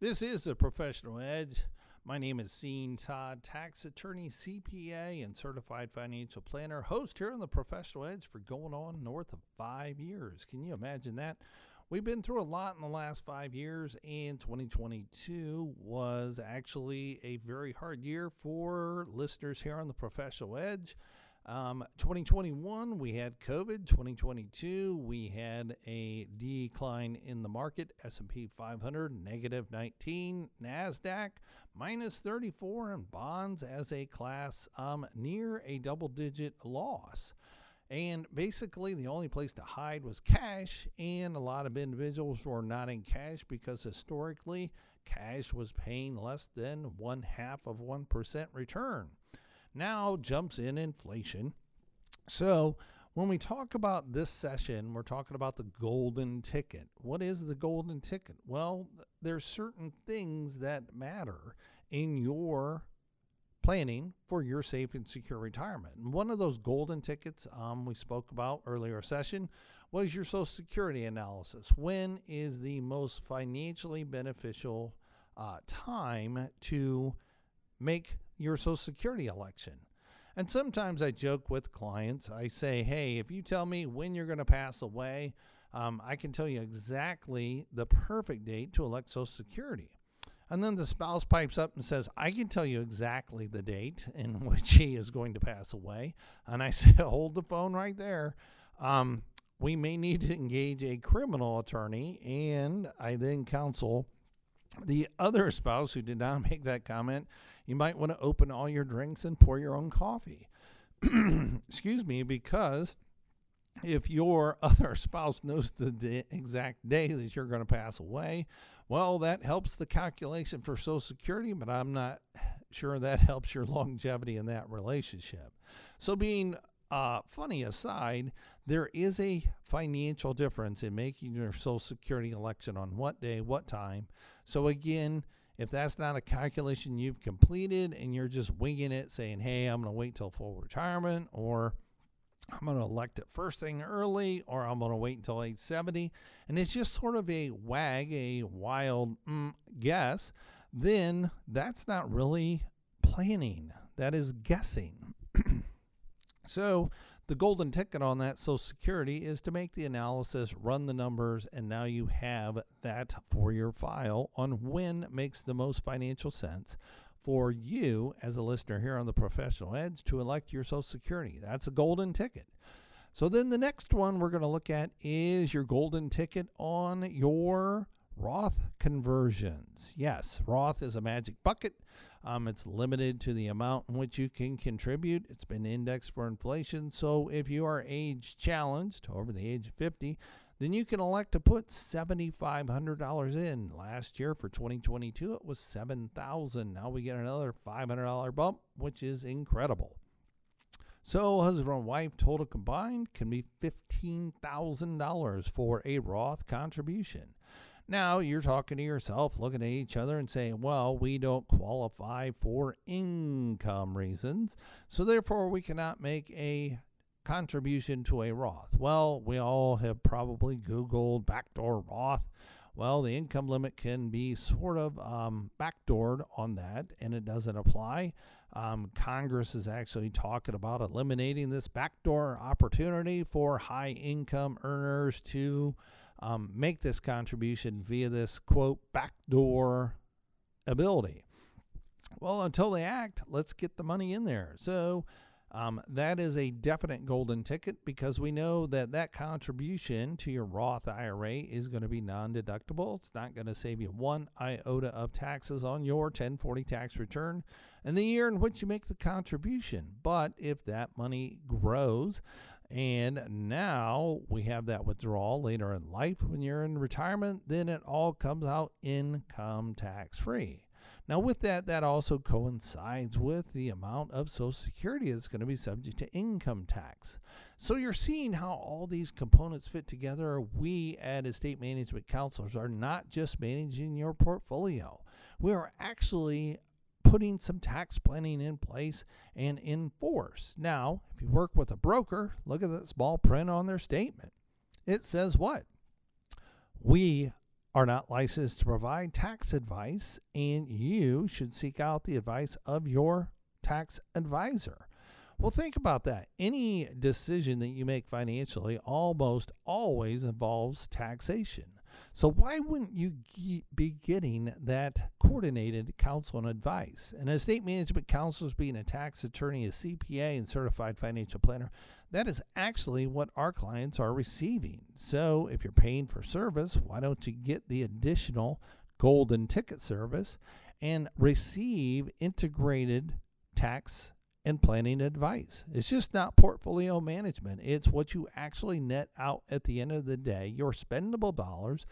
This is the Professional Edge. My name is Sean Todd, tax attorney, CPA, and certified financial planner, host here on the Professional Edge for going on north of five years. Can you imagine that? We've been through a lot in the last five years, and 2022 was actually a very hard year for listeners here on the Professional Edge. Um, 2021, we had COVID. 2022, we had a decline in the market. S&P 500 negative 19, Nasdaq minus 34, and bonds as a class um, near a double-digit loss. And basically, the only place to hide was cash, and a lot of individuals were not in cash because historically, cash was paying less than one half of 1% return. Now jumps in inflation. So, when we talk about this session, we're talking about the golden ticket. What is the golden ticket? Well, there's certain things that matter in your planning for your safe and secure retirement. And one of those golden tickets um, we spoke about earlier session was your Social Security analysis. When is the most financially beneficial uh, time to make your Social Security election. And sometimes I joke with clients. I say, hey, if you tell me when you're going to pass away, um, I can tell you exactly the perfect date to elect Social Security. And then the spouse pipes up and says, I can tell you exactly the date in which he is going to pass away. And I say, hold the phone right there. Um, we may need to engage a criminal attorney. And I then counsel the other spouse who did not make that comment, you might want to open all your drinks and pour your own coffee. Excuse me, because if your other spouse knows the exact day that you're going to pass away, well, that helps the calculation for Social Security, but I'm not sure that helps your longevity in that relationship. So, being uh, funny aside, there is a financial difference in making your Social Security election on what day, what time. So, again, if that's not a calculation you've completed and you're just winging it, saying, hey, I'm going to wait till full retirement, or I'm going to elect it first thing early, or I'm going to wait until age 70, and it's just sort of a wag, a wild mm, guess, then that's not really planning. That is guessing. So the golden ticket on that Social Security is to make the analysis, run the numbers, and now you have that for your file on when makes the most financial sense for you as a listener here on the Professional Edge to elect your Social Security. That's a golden ticket. So then the next one we're going to look at is your golden ticket on your Roth conversions. Yes, Roth is a magic bucket. Um, it's limited to the amount in which you can contribute. It's been indexed for inflation. So if you are age challenged over the age of 50, then you can elect to put $7,500 in. Last year for 2022, it was $7,000. Now we get another $500 bump, which is incredible. So, husband and wife total combined can be $15,000 for a Roth contribution. Now you're talking to yourself, looking at each other, and saying, well, we don't qualify for income reasons, so therefore we cannot make a contribution to a Roth. Well, we all have probably Googled backdoor Roth. Well, the income limit can be sort of um, backdoored on that, and it doesn't apply. Um, Congress is actually talking about eliminating this backdoor opportunity for high income earners to um, make this contribution via this quote backdoor ability. Well, until they act, let's get the money in there. So um, that is a definite golden ticket because we know that that contribution to your Roth IRA is going to be non deductible. It's not going to save you one iota of taxes on your 1040 tax return in the year in which you make the contribution. But if that money grows, and now we have that withdrawal later in life when you're in retirement, then it all comes out income tax free. Now, with that, that also coincides with the amount of Social Security that's going to be subject to income tax. So you're seeing how all these components fit together. We at estate management counselors are not just managing your portfolio, we are actually putting some tax planning in place and in force. Now, if you work with a broker, look at that small print on their statement. It says what? We are not licensed to provide tax advice, and you should seek out the advice of your tax advisor. Well, think about that. Any decision that you make financially almost always involves taxation. So, why wouldn't you be getting that coordinated counsel and advice? And estate management counselors, being a tax attorney, a CPA, and certified financial planner, that is actually what our clients are receiving. So, if you're paying for service, why don't you get the additional golden ticket service and receive integrated tax and planning advice. It's just not portfolio management. It's what you actually net out at the end of the day, your spendable dollars.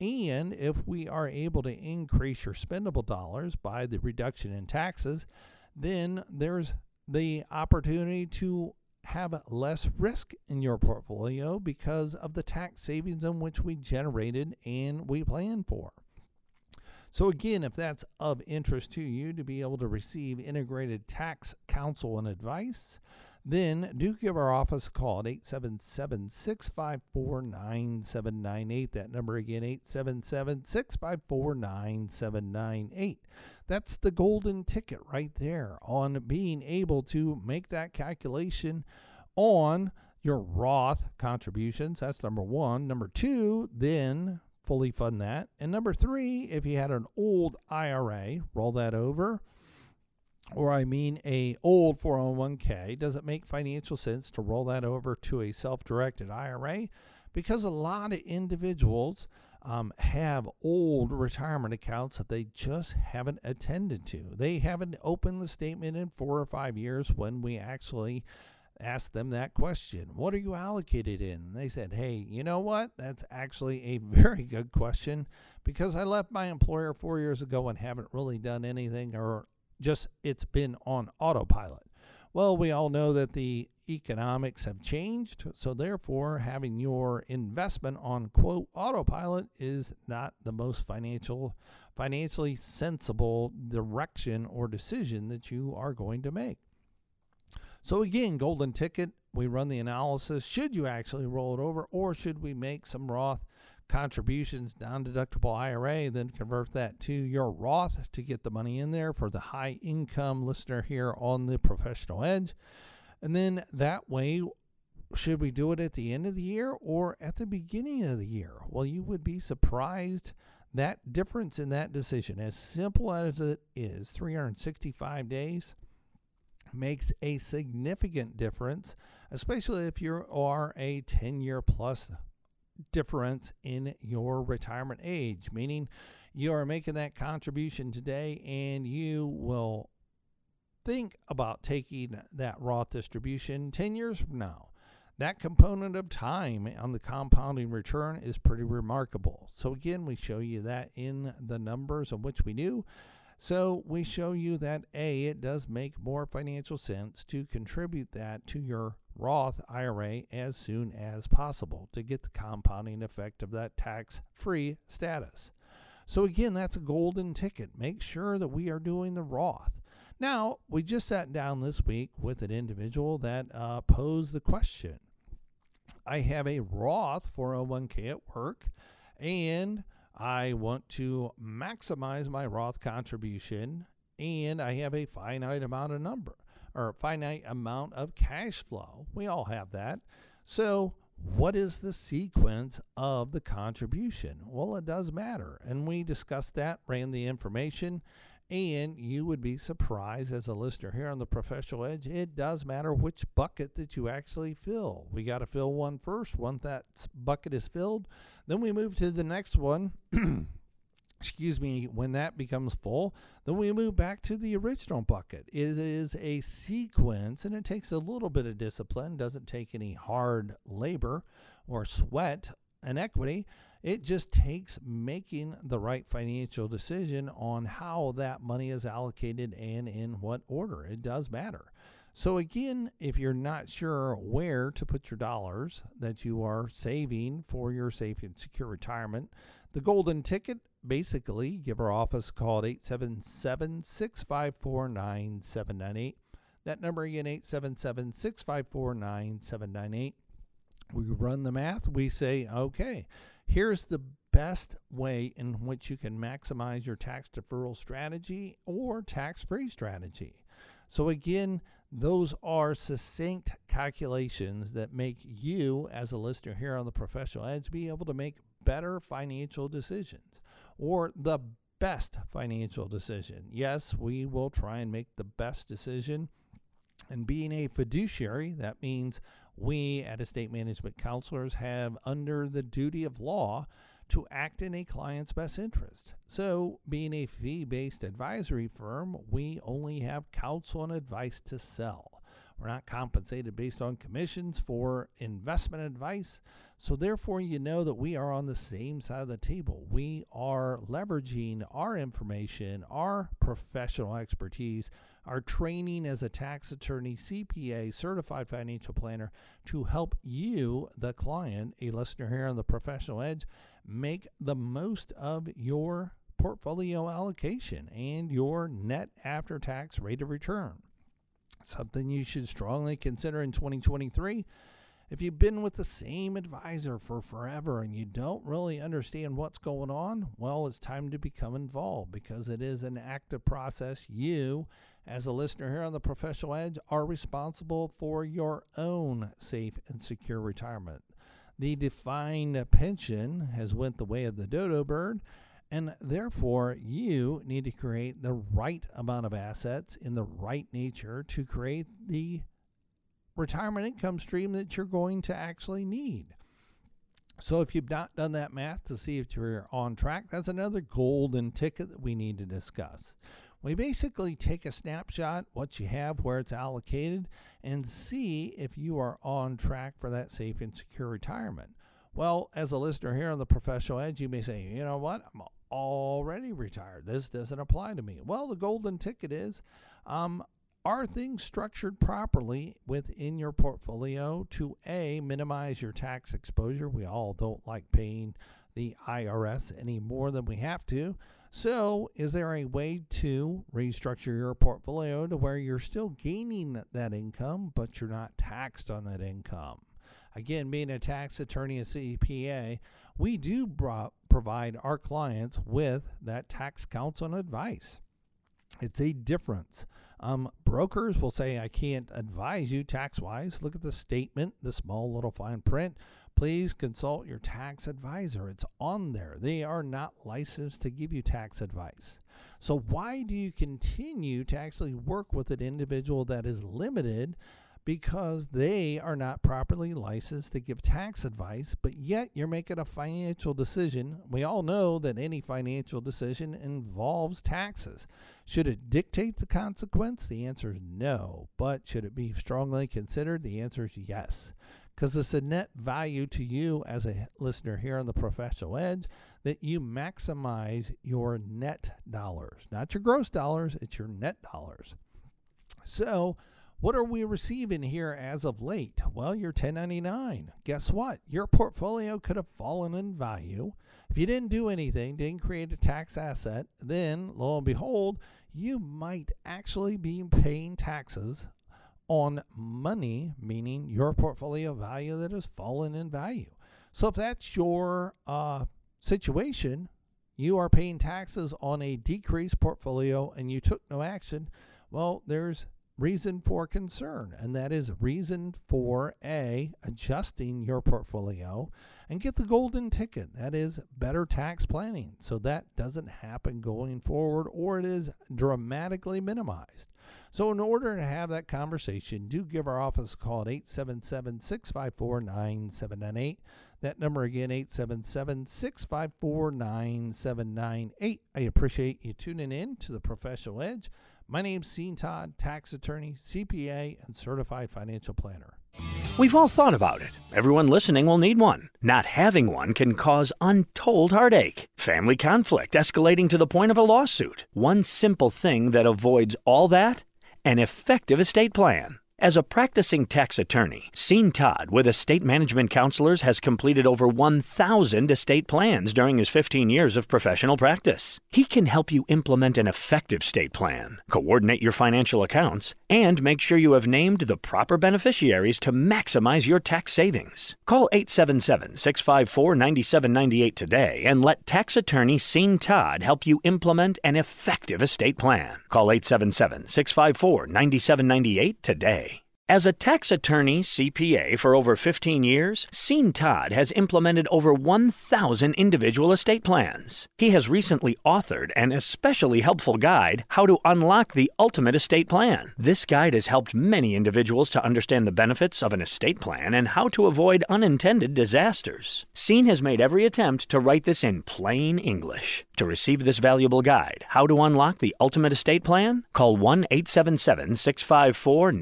And if we are able to increase your spendable dollars by the reduction in taxes, then there's the opportunity to have less risk in your portfolio because of the tax savings in which we generated and we plan for. So, again, if that's of interest to you to be able to receive integrated tax counsel and advice, then do give our office a call at 877 654 9798. That number again, 877 654 9798. That's the golden ticket right there on being able to make that calculation on your Roth contributions. That's number one. Number two, then fully fund that. And number three, if you had an old IRA, roll that over. Or I mean a old 401k, does it make financial sense to roll that over to a self-directed IRA? Because a lot of individuals um, have old retirement accounts that they just haven't attended to. They haven't opened the statement in four or five years when we actually asked them that question What are you allocated in? And they said, Hey, you know what? That's actually a very good question because I left my employer four years ago and haven't really done anything or just it's been on autopilot. Well, we all know that the economics have changed, so therefore, having your investment on quote autopilot is not the most financial, financially sensible direction or decision that you are going to make. So again, golden ticket, we run the analysis. Should you actually roll it over or should we make some Roth contributions, non-deductible IRA, then convert that to your Roth to get the money in there for the high income listener here on the professional edge. And then that way, should we do it at the end of the year or at the beginning of the year? Well, you would be surprised that difference in that decision, as simple as it is 365 days, makes a significant difference, especially if you are a 10 year plus difference in your retirement age, meaning you are making that contribution today and you will think about taking that Roth distribution 10 years from now. That component of time on the compounding return is pretty remarkable. So, again, we show you that in the numbers of which we do. So we show you that A, it does make more financial sense to contribute that to your Roth IRA as soon as possible to get the compounding effect of that tax free status. So, again, that's a golden ticket. Make sure that we are doing the Roth. Now, we just sat down this week with an individual that uh, posed the question I have a Roth 401k at work, and I want to maximize my Roth contribution and I have a finite amount of number or finite amount of cash flow. We all have that. So, what is the sequence of the contribution? Well, it does matter. And we discussed that, ran the information, and you would be surprised as a listener here on the Professional Edge. It does matter which bucket that you actually fill. We got to fill one first. Once that bucket is filled, then we move to the next one. excuse me, when that becomes full, then we move back to the original bucket. It is a sequence and it takes a little bit of discipline, doesn't take any hard labor or sweat and equity. It just takes making the right financial decision on how that money is allocated and in what order. It does matter. So, again, if you're not sure where to put your dollars that you are saving for your safe and secure retirement, the golden ticket basically give our office a call at 877 654 9798. That number again, 877 654 9798. We run the math. We say, okay, here's the best way in which you can maximize your tax deferral strategy or tax free strategy. So, again, those are succinct calculations that make you, as a listener here on the Professional Edge, be able to make better financial decisions or the best financial decision. Yes, we will try and make the best decision. And being a fiduciary, that means we at estate management counselors have under the duty of law to act in a client's best interest. So, being a fee based advisory firm, we only have counsel and advice to sell. We're not compensated based on commissions for investment advice. So, therefore, you know that we are on the same side of the table. We are leveraging our information, our professional expertise, our training as a tax attorney, CPA, certified financial planner to help you, the client, a listener here on the Professional Edge, make the most of your portfolio allocation and your net after tax rate of return. Something you should strongly consider in 2023. If you've been with the same advisor for forever and you don't really understand what's going on, well, it's time to become involved because it is an active process. You, as a listener here on the Professional Edge, are responsible for your own safe and secure retirement. The defined pension has went the way of the dodo bird, and therefore you need to create the right amount of assets in the right nature to create the retirement income stream that you're going to actually need. So if you've not done that math to see if you're on track, that's another golden ticket that we need to discuss. We basically take a snapshot, what you have, where it's allocated, and see if you are on track for that safe and secure retirement. Well, as a listener here on the Professional Edge, you may say, you know what, I'm already retired. This doesn't apply to me. Well, the golden ticket is um, are things structured properly within your portfolio to A, minimize your tax exposure? We all don't like paying the IRS any more than we have to. So, is there a way to restructure your portfolio to where you're still gaining that income, but you're not taxed on that income? Again, being a tax attorney, a CPA, we do bro- provide our clients with that tax counsel and advice. It's a difference. Um, brokers will say, I can't advise you tax wise. Look at the statement, the small little fine print please consult your tax advisor. It's on there. They are not licensed to give you tax advice. So, why do you continue to actually work with an individual that is limited because they are not properly licensed to give tax advice, but yet you're making a financial decision? We all know that any financial decision involves taxes. Should it dictate the consequence? The answer is no. But should it be strongly considered? The answer is yes because it's a net value to you as a listener here on the Professional Edge that you maximize your net dollars, not your gross dollars, it's your net dollars. So, what are we receiving here as of late? Well, your 1099. Guess what? Your portfolio could have fallen in value. If you didn't do anything, didn't create a tax asset, then lo and behold, you might actually be paying taxes on money, meaning your portfolio value that has fallen in value. So if that's your uh, situation, you are paying taxes on a decreased portfolio and you took no action, well, there's reason for concern, and that is reason for A, adjusting your portfolio and get the golden ticket. That is better tax planning. So that doesn't happen going forward or it is dramatically minimized. So, in order to have that conversation, do give our office a call at 877 654 9798. That number again, 877 654 9798. I appreciate you tuning in to the Professional Edge. My name's Sean Todd, tax attorney, CPA, and certified financial planner. We've all thought about it. Everyone listening will need one. Not having one can cause untold heartache, family conflict escalating to the point of a lawsuit. One simple thing that avoids all that an effective estate plan. As a practicing tax attorney, Sean Todd with Estate Management Counselors has completed over 1,000 estate plans during his 15 years of professional practice. He can help you implement an effective estate plan, coordinate your financial accounts, and make sure you have named the proper beneficiaries to maximize your tax savings. Call 877 654 9798 today and let tax attorney Sean Todd help you implement an effective estate plan. Call 877 654 9798 today. As a tax attorney CPA for over 15 years, Sean Todd has implemented over 1,000 individual estate plans. He has recently authored an especially helpful guide, How to Unlock the Ultimate Estate Plan. This guide has helped many individuals to understand the benefits of an estate plan and how to avoid unintended disasters. Sean has made every attempt to write this in plain English. To receive this valuable guide, How to Unlock the Ultimate Estate Plan, call 1 877 654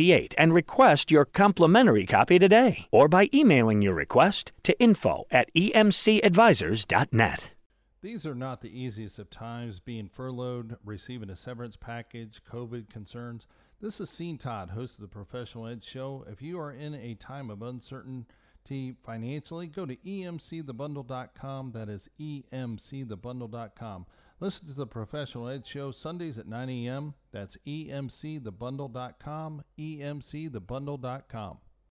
9798 and request your complimentary copy today or by emailing your request to info at emcadvisors.net. These are not the easiest of times being furloughed, receiving a severance package, COVID concerns. This is Sean Todd, host of the Professional Edge Show. If you are in a time of uncertainty financially, go to emcthebundle.com. That is emcthebundle.com. Listen to the Professional Edge Show Sundays at 9 a.m. That's emcthebundle.com, emcthebundle.com.